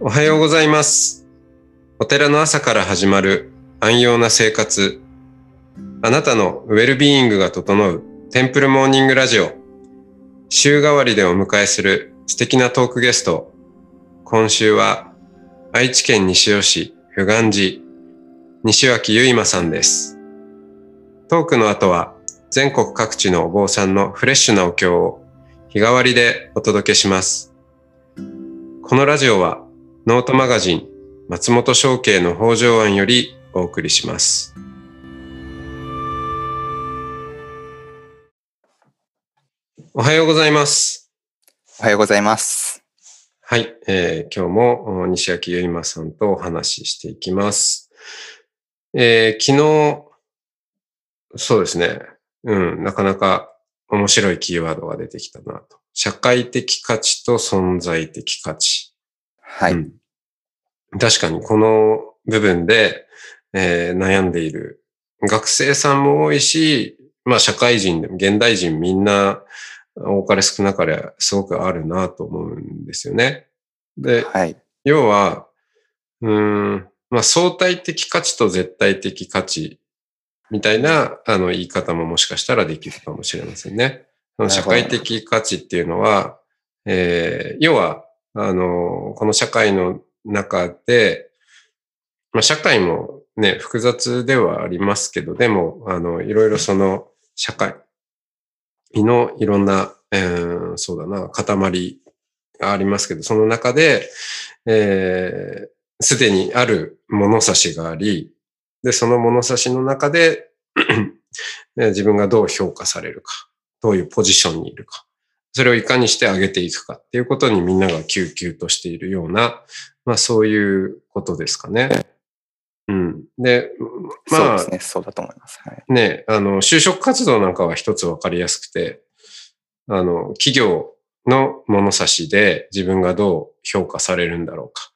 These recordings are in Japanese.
おはようございます。お寺の朝から始まる安養な生活。あなたのウェルビーイングが整うテンプルモーニングラジオ。週替わりでお迎えする素敵なトークゲスト。今週は愛知県西尾市不願寺西脇ゆいまさんです。トークの後は全国各地のお坊さんのフレッシュなお経を日替わりでお届けします。このラジオはノートマガジン松本商家の北条案よりお送りします。おはようございます。おはようございます。はい、えー今日もお西脇ゆいまさんとお話ししていきます。えー昨日、そうですね、うん、なかなか面白いキーワードが出てきたなと。社会的価値と存在的価値。はい。うん確かにこの部分で、えー悩んでいる学生さんも多いし、まあ社会人でも現代人みんな多かれ少なかれすごくあるなと思うんですよね。で、はい。要は、うーん、まあ相対的価値と絶対的価値みたいなあの言い方ももしかしたらできるかもしれませんね。社会的価値っていうのは、えー要は、あの、この社会の中で、まあ社会もね、複雑ではありますけど、でも、あの、いろいろその社会のいろんな、えーそうだな、塊がありますけど、その中で、えーすでにある物差しがあり、で、その物差しの中で 自分がどう評価されるか、どういうポジションにいるか、それをいかにして上げていくかっていうことにみんなが救急としているような、まあそういうことですかね。うん。で、まあそうですね。そうだと思います。はい。ね、あの、就職活動なんかは一つわかりやすくて、あの、企業の物差しで自分がどう評価されるんだろうか。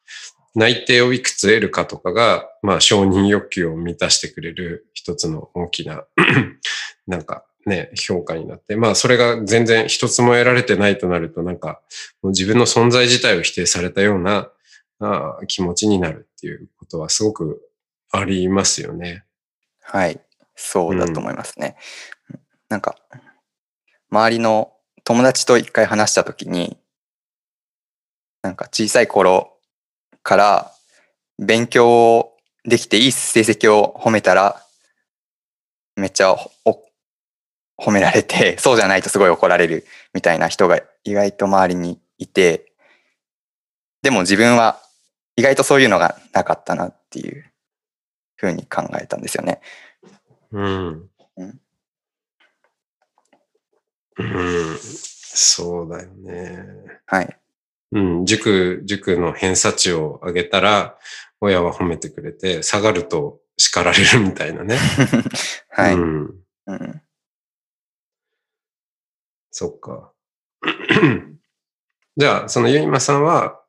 内定をいくつ得るかとかが、まあ、承認欲求を満たしてくれる一つの大きな、なんかね、評価になって、まあ、それが全然一つも得られてないとなると、なんか、もう自分の存在自体を否定されたようなあー気持ちになるっていうことはすごくありますよね。はい。そうだと思いますね。なんか、周りの友達と一回話したときに、なんか小さい頃から勉強できていい成績を褒めたら、めっちゃお褒められて、そうじゃないとすごい怒られるみたいな人が意外と周りにいて、でも自分は意外とそういうのがなかったなっていうふうに考えたんですよね。うん。うんうん。そうだよね。はい。うん。塾、塾の偏差値を上げたら、親は褒めてくれて、下がると叱られるみたいなね。はい。ううん。そっか。じゃあ、そのゆいまさんは、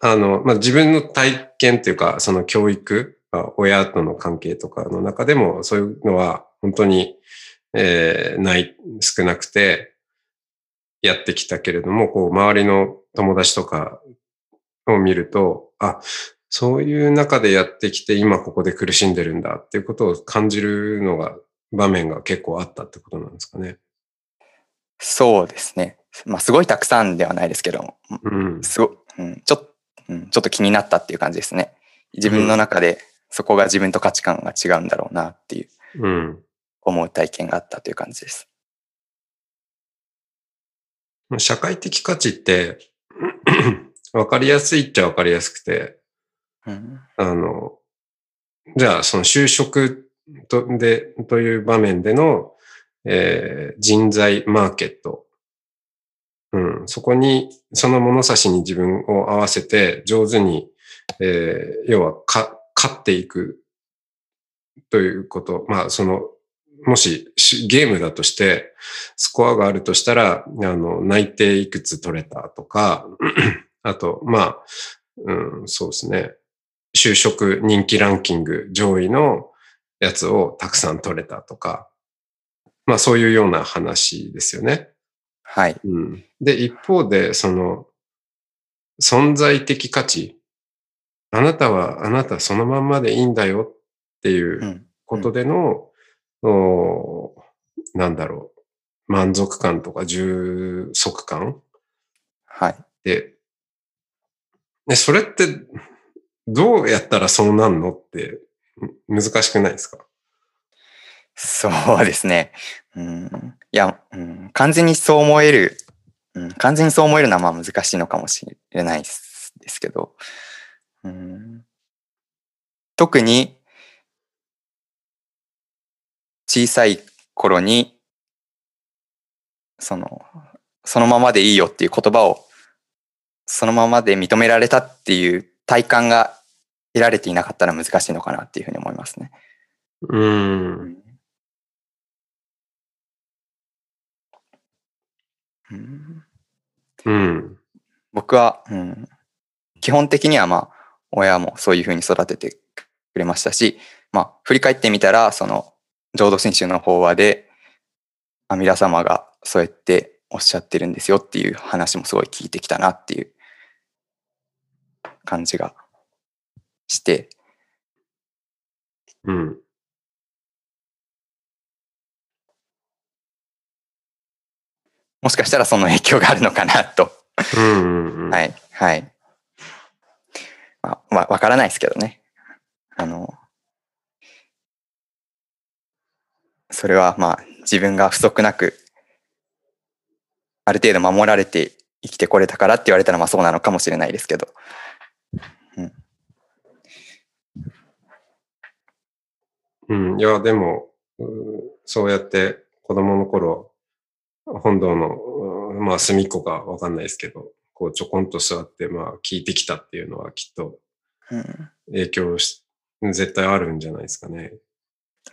あの、まあ、自分の体験っていうか、その教育、親との関係とかの中でも、そういうのは本当に、えーない、少なくて、やってきたけれども、こう、周りの友達とかを見ると、あ、そういう中でやってきて、今ここで苦しんでるんだっていうことを感じるのが、場面が結構あったってことなんですかね。そうですね。まあ、すごいたくさんではないですけど、うん。すご、うん、ちょっうん、ちょっと気になったっていう感じですね。自分の中でそこが自分と価値観が違うんだろうなっていううん。思う体験があったという感じです。社会的価値って、わかりやすいっちゃわかりやすくて、うん、あの、じゃあその就職とで、という場面での、えー人材マーケット。うん、そこに、その物差しに自分を合わせて上手に、えー要はか、勝っていくということ。まあ、その、もしゲームだとして、スコアがあるとしたら、あの、内定いくつ取れたとか、あと、まあ、うん、そうですね。就職人気ランキング上位のやつをたくさん取れたとか、まあそういうような話ですよね。はい。うん、で、一方で、その、存在的価値。あなたはあなたそのまんまでいいんだよっていううんことでの、おなんだろう、満足感とか充足感はい。で、で、それってどうやったらそうなんのってん難しくないですか？そうですね。うん、いや、うん、完全にそう思える、うん、完全にそう思えるのはまあ難しいのかもしれないですけど、うん、特に小さい頃に、その、そのままでいいよっていう言葉を、そのままで認められたっていう体感が得られていなかったら難しいのかなっていうふうに思いますね。うん。うんうん。僕は、うん、基本的にはまあ親もそういうふうに育ててくれましたし、まあ、振り返ってみたらその浄土真宗の法話で阿弥陀様がそうやっておっしゃってるんですよっていう話もすごい聞いてきたなっていう感じがして、うん。もしかしたらその影響があるのかなと。うんうんうん。はい、はい。まあ、わわからないですけどね。あの、それはまあ自分が不足なく、ある程度守られて生きてこれたからって言われたらまあそうなのかもしれないですけど。うん。いや、でも、そうやって子供の頃、本堂の、まあ、隅っこかわかんないですけど、こう、ちょこんと座って、まあ、聞いてきたっていうのはきっとうん、影響し、絶対あるんじゃないですかね。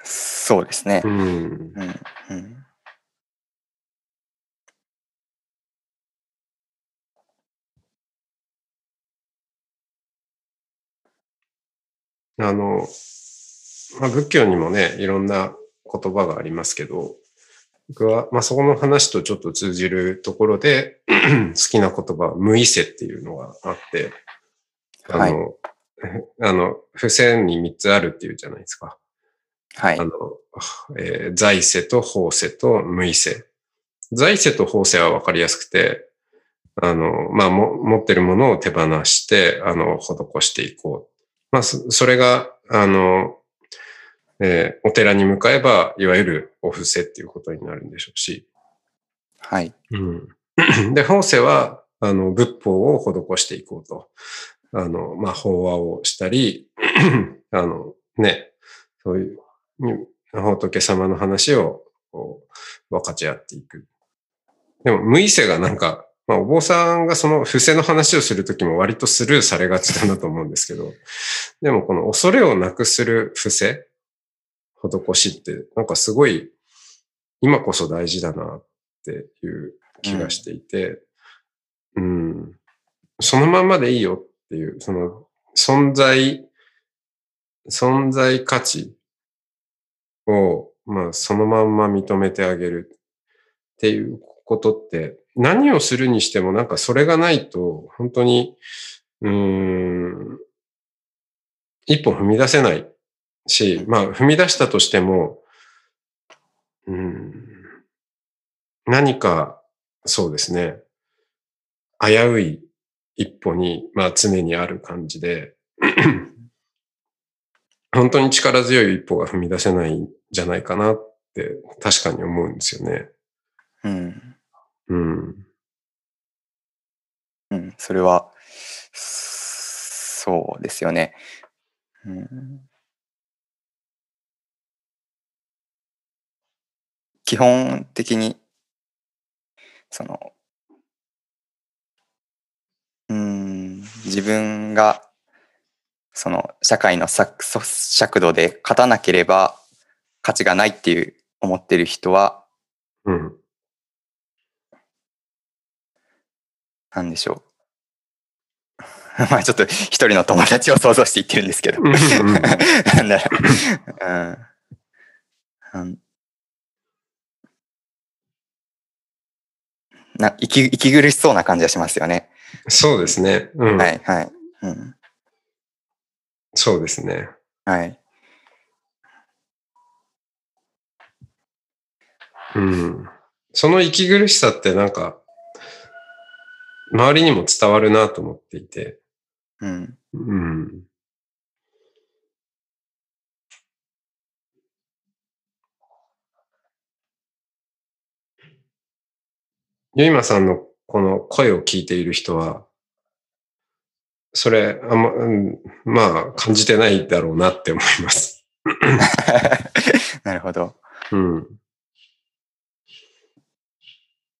そうですねう。ん。うんうんあの、まあ、仏教にもね、いろんな言葉がありますけど、僕は、まあ、そこの話とちょっと通じるところで、好きな言葉は無意勢っていうのがあって、あの、あの、付箋に3つあるっていうじゃないですか。はいあ。の、えー在世と法世と無意世。在世と法世はわかりやすくて、あの、まあ、も、持ってるものを手放して、あの、施していこう。まあ、そそれが、あの、えーお寺に向かえば、いわゆるお布施っていうことになるんでしょうし。はい。うん。で、法世は、あの、仏法を施していこうと。あの、まあ、法話をしたり、あの、ね、そういう、うん仏様の話を、こう、分かち合っていく。でも、無意世がなんか、まあ、お坊さんがその伏せの話をするときも割とスルーされがちだなと思うんですけど、でもこの恐れをなくする伏せ、施しって、なんかすごい、今こそ大事だなっていう気がしていて、うん、そのままでいいよっていう、その存在、存在価値を、まあ、そのまんま認めてあげるっていうことって、何をするにしてもなんかそれがないと、本当に、うん、一歩踏み出せないし、まあ、踏み出したとしても、うん、何か、そうですね、危うい一歩に、まあ常にある感じで、本当に力強い一歩が踏み出せないんじゃないかなって確かに思うんですよね。うん。うん。うん。それは、そうですよね。うん、基本的に、その、うん、自分が、その、社会の尺尺度で勝たなければ価値がないっていう思ってる人は、うん。なんでしょう。まあちょっと一人の友達を想像して言ってるんですけど。なんだろう。うんうん。な息息苦しそうな感じがしますよね。そうですね。うん。はい、はい。うん。そうですね。はい。うん。その息苦しさってなんか、周りにも伝わるなと思っていて。うん。うん。ゆいまさんのこの声を聞いている人は、それ、あんま、うん、まあ、感じてないだろうなって思います。なるほど。うん。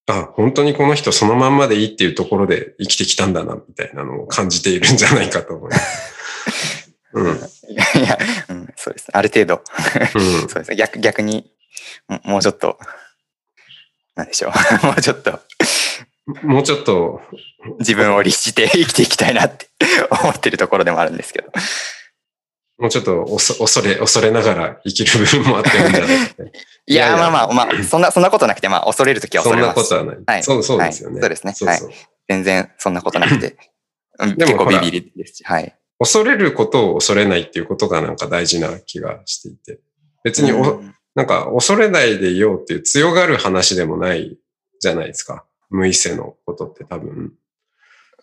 あ、本当にこの人そのまんまでいいっていうところで生きてきたんだな、みたいなのを感じているんじゃないかと思います。うん。うん。いや、いやうん、そうですね。ある程度。そうですね。逆、逆に、ももうちょっと、なんでしょう。もうちょっと、もうちょっと、自分を律して生きていきたいなって 思ってるところでもあるんですけど。もうちょっと恐れ、恐れながら生きる部分もあってもいいんじゃないかって。いや、いやいやまあまあ、まあ、そんな、そんなことなくて、まあ、恐れるときはそん恐れます。なことはない。はいそう、そうですよね。はいそうですねそうそう全然そんなことなくて。うんでも結構ビビりですし、はい。恐れることを恐れないっていうことがなんか大事な気がしていて。別にお、うんなんか恐れないでいようっていう強がる話でもないじゃないですか。無意識のことって多分。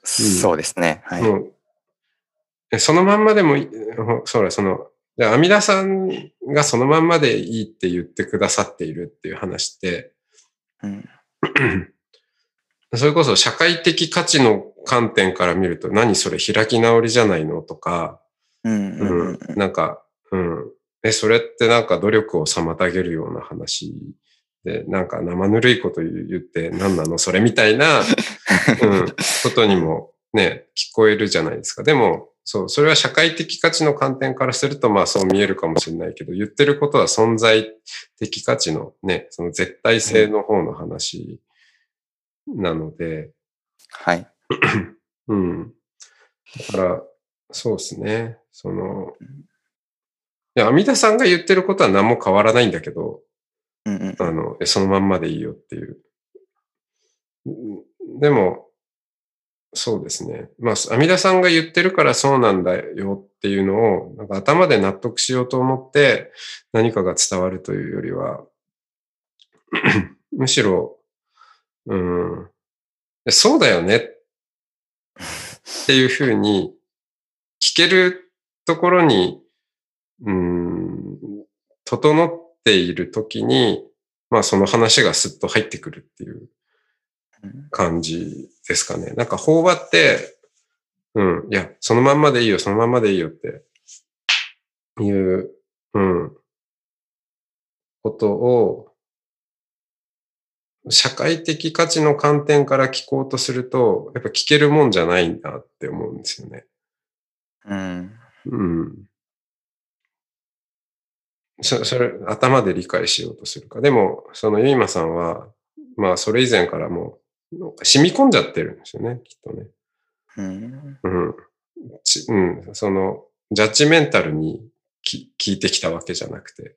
そうですね。はい。そのまんまでもいい、ほそうだ、その、阿弥陀さんがそのまんまでいいって言ってくださっているっていう話って、うん それこそ社会的価値の観点から見ると、何それ開き直りじゃないのとか、うんうんうん、なんか、うん。え、それってなんか努力を妨げるような話？で、なんか生ぬるいこと言って何なの？それみたいな、うん、ことにもね、聞こえるじゃないですか。でも、そう、それは社会的価値の観点からすると、まあそう見えるかもしれないけど、言ってることは存在的価値のね、その絶対性の方の話なので、はい。うん。だから、そうですね。その、いや、阿弥陀さんが言ってることは何も変わらないんだけど、うんうんあの、えそのまんまでいいよっていう。うんでも、そうですね。まあ、阿弥陀さんが言ってるからそうなんだよっていうのを、なんか頭で納得しようと思って何かが伝わるというよりは、むしろ、うん、そうだよねっていうふうに聞けるところに、うん、整っているときに、まあその話がスッと入ってくるっていううん感じですかね。なんか法話って、うん、いや、そのまんまでいいよ、そのまんまでいいよっていう、うん、ことを、社会的価値の観点から聞こうとすると、やっぱ聞けるもんじゃないんだって思うんですよね。うん。うん。そそれ、頭で理解しようとするか。でも、そのゆいまさんは、まあ、それ以前からもう、染み込んじゃってるんですよね、きっとね。うん。うん。ちうん、その、ジャッジメンタルにき聞いてきたわけじゃなくて、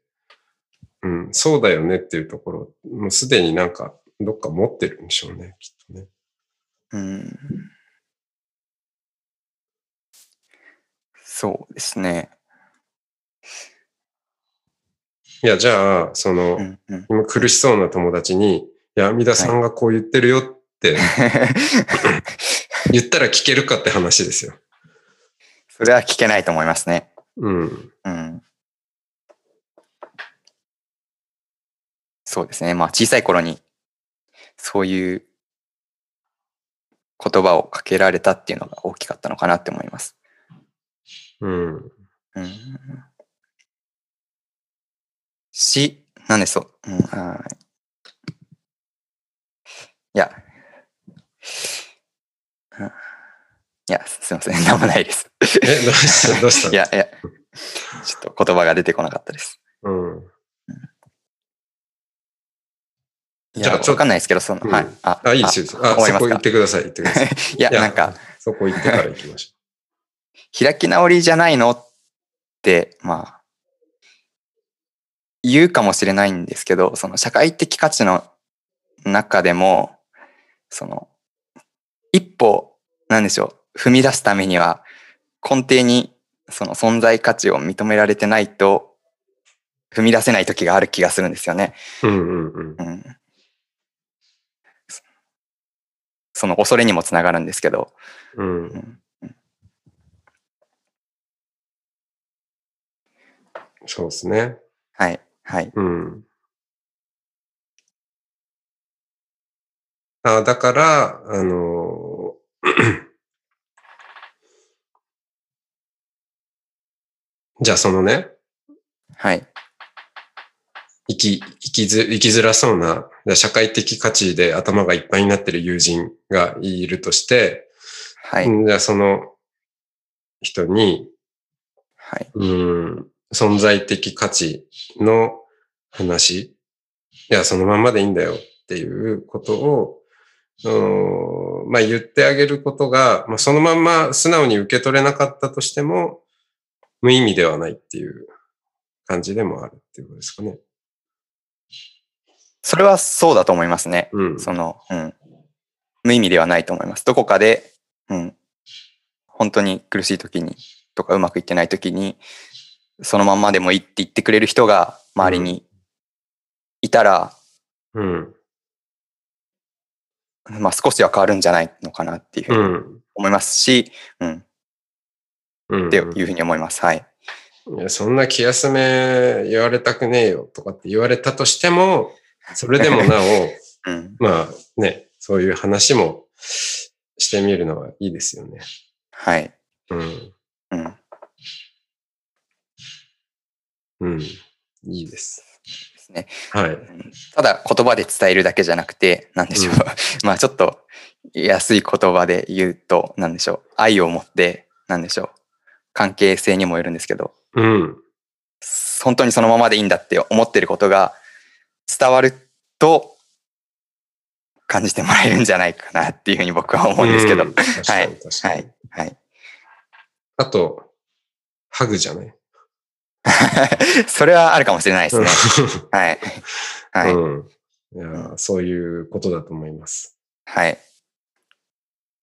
うん、そうだよねっていうところ、もうすでになんか、どっか持ってるんでしょうね、きっとね。うん。そうですね。いや、じゃあ、その、うんうん。今苦しそうな友達に、いや、三田さんがこう言ってるよって言ったら聞けるかって話ですよ。それは聞けないと思いますね。うん。うん。そうですね。まあ小さい頃にそういう言葉をかけられたっていうのが大きかったのかなって思います。うん。うん。し、なんでそう。うん、はい。いや。うんいや、すいません。なんもないです。え、どうしたどうした いや、いや、ちょっと言葉が出てこなかったです。うん。いや、じゃあちょっとわかんないですけど、その、うんはい。あ、あ、いいですよ。あ、そこ思いますか？言ってください。言ってください。いや、なんか、そこ行ってから行きまし 開き直りじゃないの？って、まあ、言うかもしれないんですけど、その社会的価値の中でも、その、一歩、なんでしょう、踏み出すためには、根底にその存在価値を認められてないと、踏み出せない時がある気がするんですよね。うんうんうん。うん。その恐れにもつながるんですけど、うんうんそうですね。はい、はい。うん。あだから、あの、じゃあそのね、はい。生き、生きづ、生きづらそうな、社会的価値で頭がいっぱいになってる友人がいるとして、はい。うんじゃあその人に、はい。うん、存在的価値の話、いや、そのまんまでいいんだよっていうことを、うんまあ言ってあげることが、まあそのまんま素直に受け取れなかったとしても、無意味ではないっていう感じでもあるっていうことですかね。それはそうだと思いますね。うん。その、うん。無意味ではないと思います。どこかで、うん。本当に苦しい時に、とかうまくいってない時に、そのまんまでもいいって言ってくれる人が周りにいたら、うん。まあ少しは変わるんじゃないのかなっていうふううにん。思いますし、うん。うん。っていうふうに思います。はい。いや、そんな気休め言われたくねえよとかって言われたとしても、それでもなお、うん。まあね、そういう話もしてみるのはいいですよね。はい。うん。うん。うん。いいです。ですね。はい。ただ言葉で伝えるだけじゃなくて、なんでしょう。うん まあちょっと安い言葉で言うと、なんでしょう。愛を持って、なんでしょう。関係性にもよるんですけど、うん。本当にそのままでいいんだって思ってることが伝わると感じてもらえるんじゃないかなっていうふうに僕は思うんですけど。うん確かに確かに。はい。はい。あと、ハグじゃない？それはあるかもしれないですね。はい。はい。うん。いや、そういうことだと思います。はい。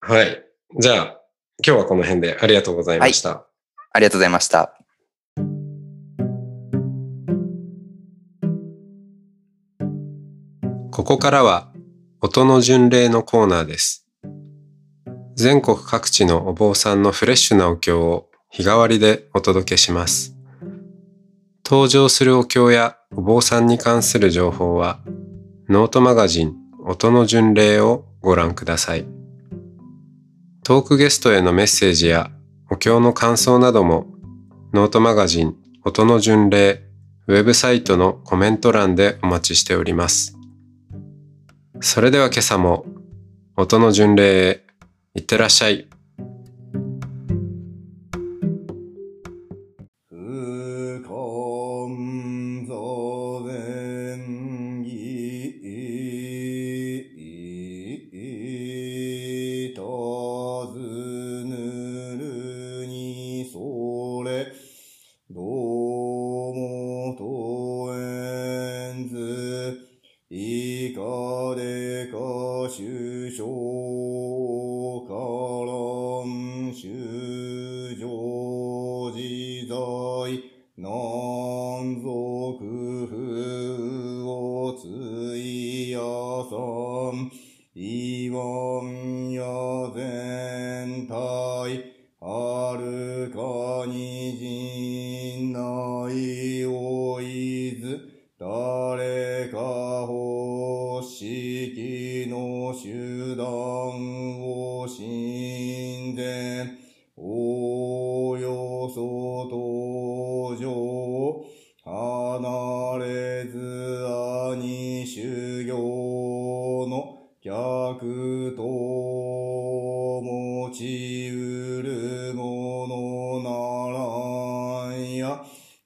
はい。じゃあ、今日はこの辺でありがとうございました。ありがとうございました。ここからは音の巡礼のコーナーです。全国各地のお坊さんのフレッシュなお経を日替わりでお届けします。登場するお経やお坊さんに関する情報はノートマガジン音の巡礼をご覧ください。トークゲストへのメッセージやお経の感想などもノートマガジン音の巡礼ウェブサイトのコメント欄でお待ちしております。それでは今朝も音の巡礼へ行ってらっしゃい。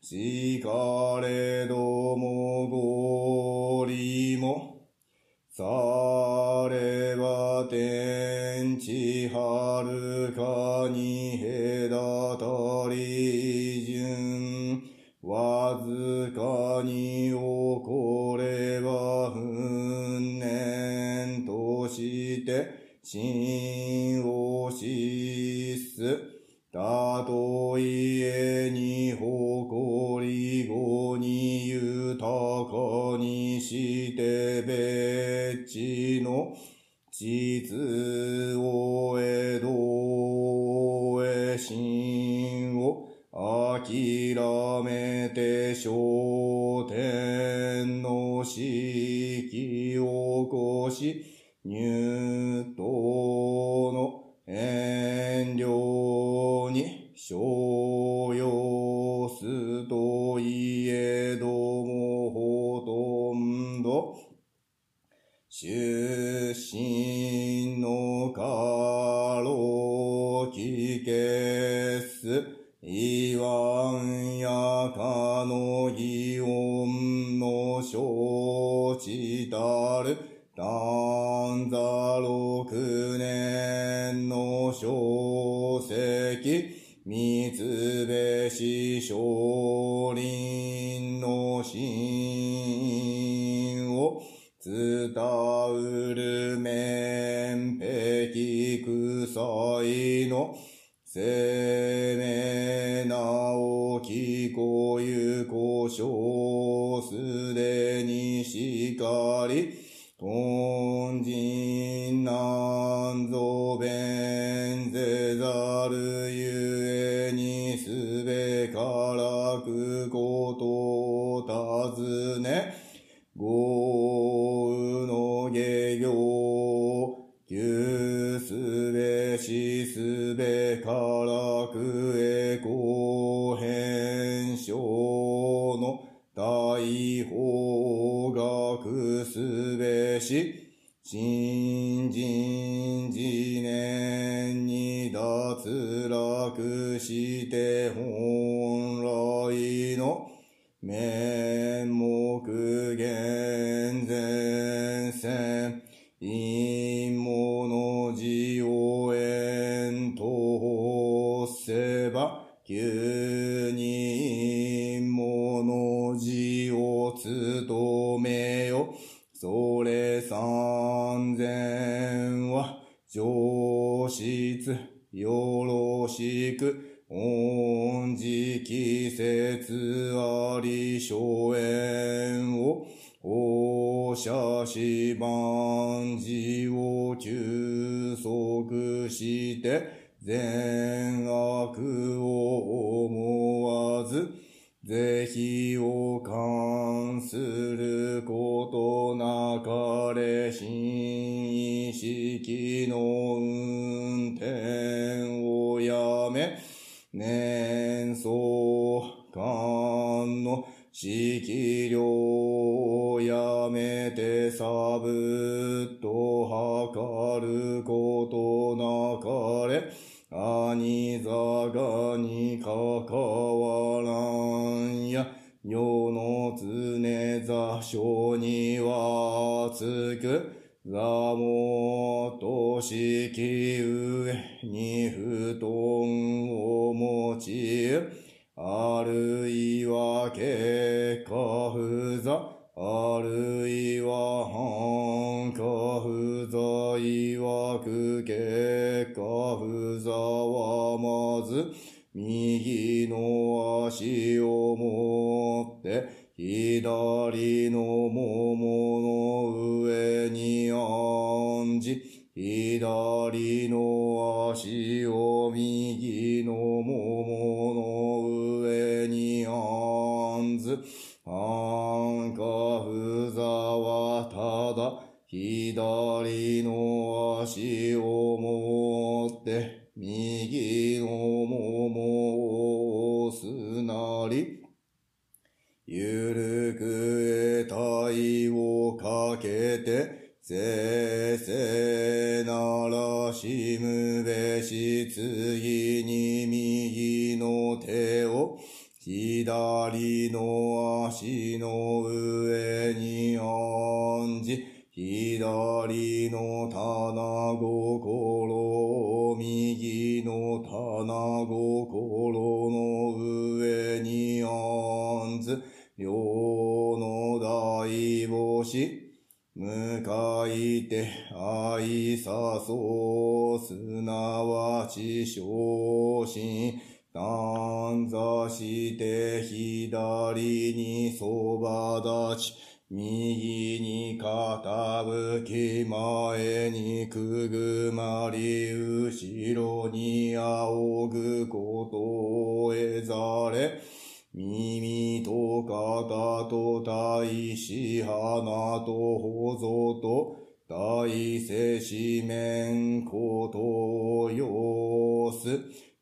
しかれどもごりもされば天地はるかに隔たり順わずかに起これば訓練として心をしす。して別地の地図を江戸へ心を諦めて焦点の式を起こし入党の遠慮に所要すといえどもほとんど出身の過労気消す。言わんやかの擬音の承知たる。丹座六年の書籍三つべし少林の心を伝うる面壁臭いの生命なおきこゆこしょうすでにしかり頓人なんぞ弁ぜざるゆえにすべからくことを尋ね豪雨の下行旧すべしすべからくへ公変症の大法学すべし新人次年に脱落して本来の面三千は上質よろしく恩時季節あり諸縁をおしゃし万事を休息して善悪を思わず是非を関することなかれ新意識の運転をやめ年相間の式量をやめてさぶっと測ることなかれ兄座がにかかわらんや世の常座所にはつく座もとしき上に布団を持ちあるいは結果不座あるいは半化不座いわく結果不座はまず右の足を持って左のももの上に案じ。左の足を右のももの上に案ず。安価不座はただ左の足を持って右ゆるく得体をかけてせせならしむべし次に右の手を左の足の上に案じ。左の棚心に案ず両の大星向いて愛さそう、すなわち昇進。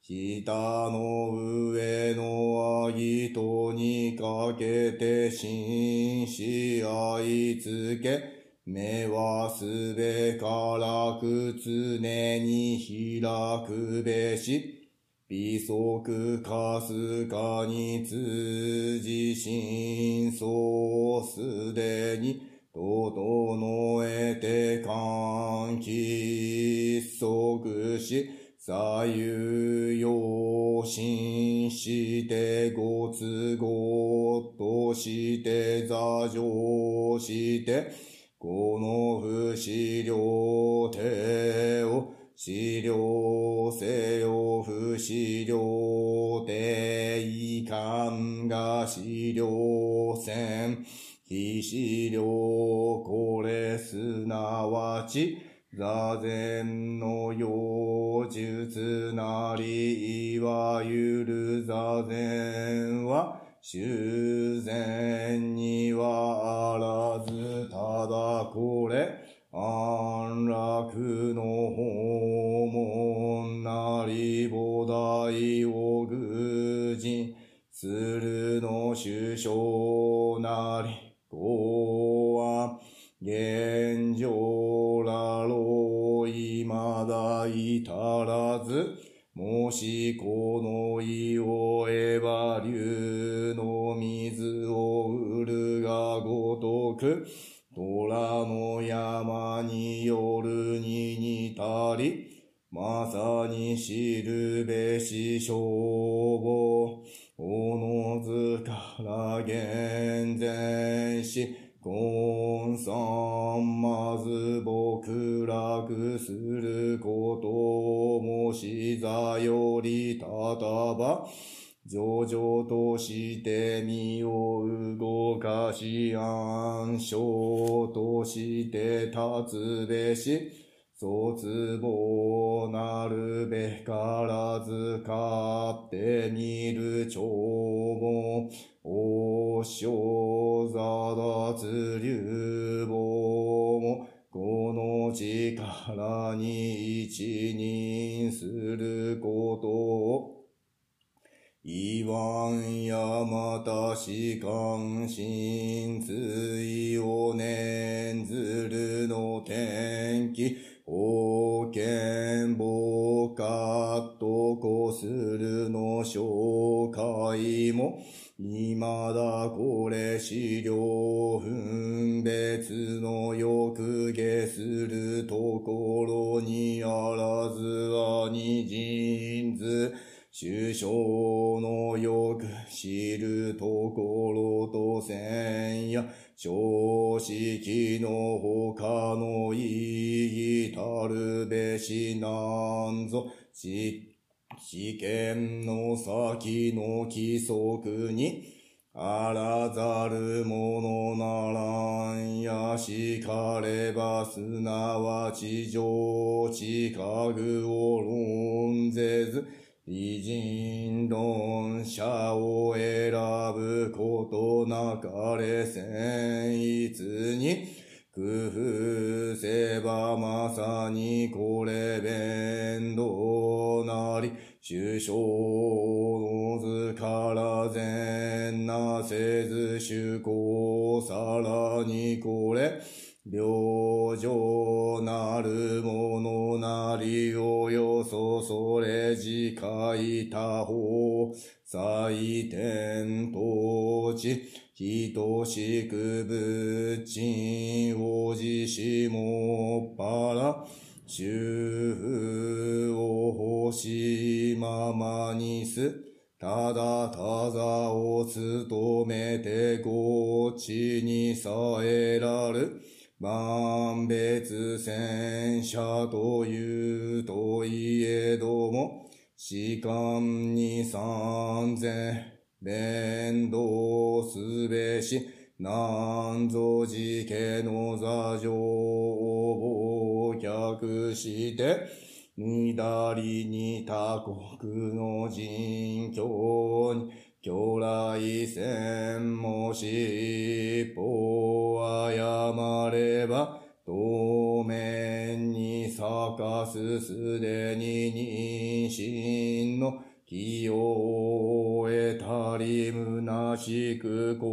北の上のあぎとにかけて紳士愛つけ、目はすべからく常に開くべし、微足かすかに通じ真相すでに整えて換気即し、左右用心してご都合として座上して、この不死量手を資料せよ不死量手遺憾が資料線非資料これすなわち座禅の妖術なり、いわゆる座禅は、修禅にはあらず、ただこれ、安楽の訪問なり、菩提を愚人するの首相なり、公安、現状ろいまだ至らず、もしこの意をえば竜の水を売るがごとく、虎の山に夜に似たり、まさに知るべし消防、おのずから厳然し、コンさんまず極楽することもし座よりたたば、上々として身を動かし暗唱として立つべし、卒望なるべからずかってみる長文、王将座脱流棒も、この力に一任することを、言わんやまたし関心追を念ずるの天気、王権母カッとこするの紹介も、未だこれ資料分別の欲下するところにあらずはに人図、首相のよく知るところとせんや、常識の他の意義たるべしなんぞ、試験の先の規則に、あらざるものならんやしかればすなわち上知家具を論ぜず、偉人論者を選ぶことなかれ戦逸に、工夫せばまさにこれ弁道なり、首相の図から善なせず主公さらにこれ、病状なるものなりをよそそれ自戒他方、祭天統治、等しく仏鎮を自しもっぱら、主婦を欲しままにす。ただたざを務めてごちにさえらる。万別戦車というといえども、士官に三千、弁道すべし、南蔵寺家の座上を却して、みだりに他国の人教に、将来戦もし一歩誤れば、当面に咲かすすでに妊娠の気を得たり虚しく婚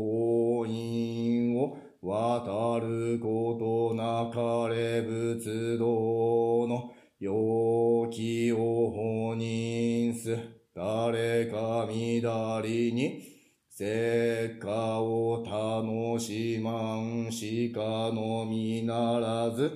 姻を渡ることなかれ仏道の陽気を放任す。誰かみだりに、成果を楽しまんしかのみならず、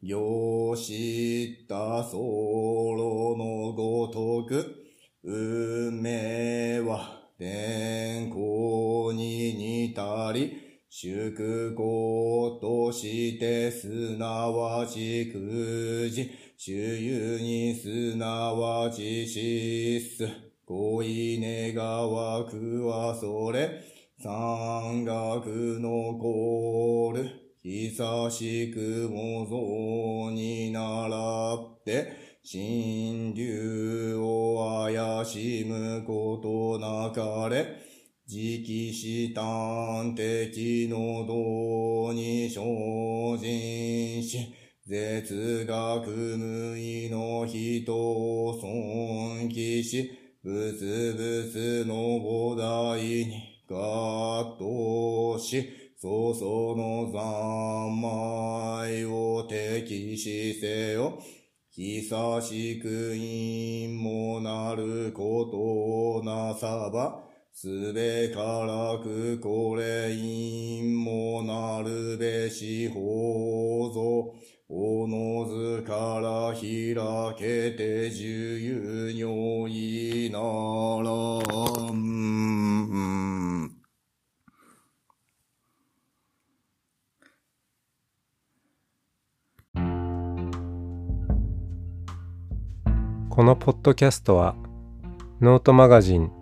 行したソロのごとく、運命は天候に似たり、祝行としてすなわちくじ、主有にすなわちしす。恋願わくはそれ、山岳のコール、久しくも像に習って、神流を怪しむことなかれ、直視端的の道に精進し、絶学無意の人を尊敬し、仏々の菩提に合闘し、粗々の三昧を敵視せよ。久しく因もなることなさば、すべからくこれ因もなるべし法蔵。おのずから開けて自由如意ならん。このポッドキャストはノートマガジン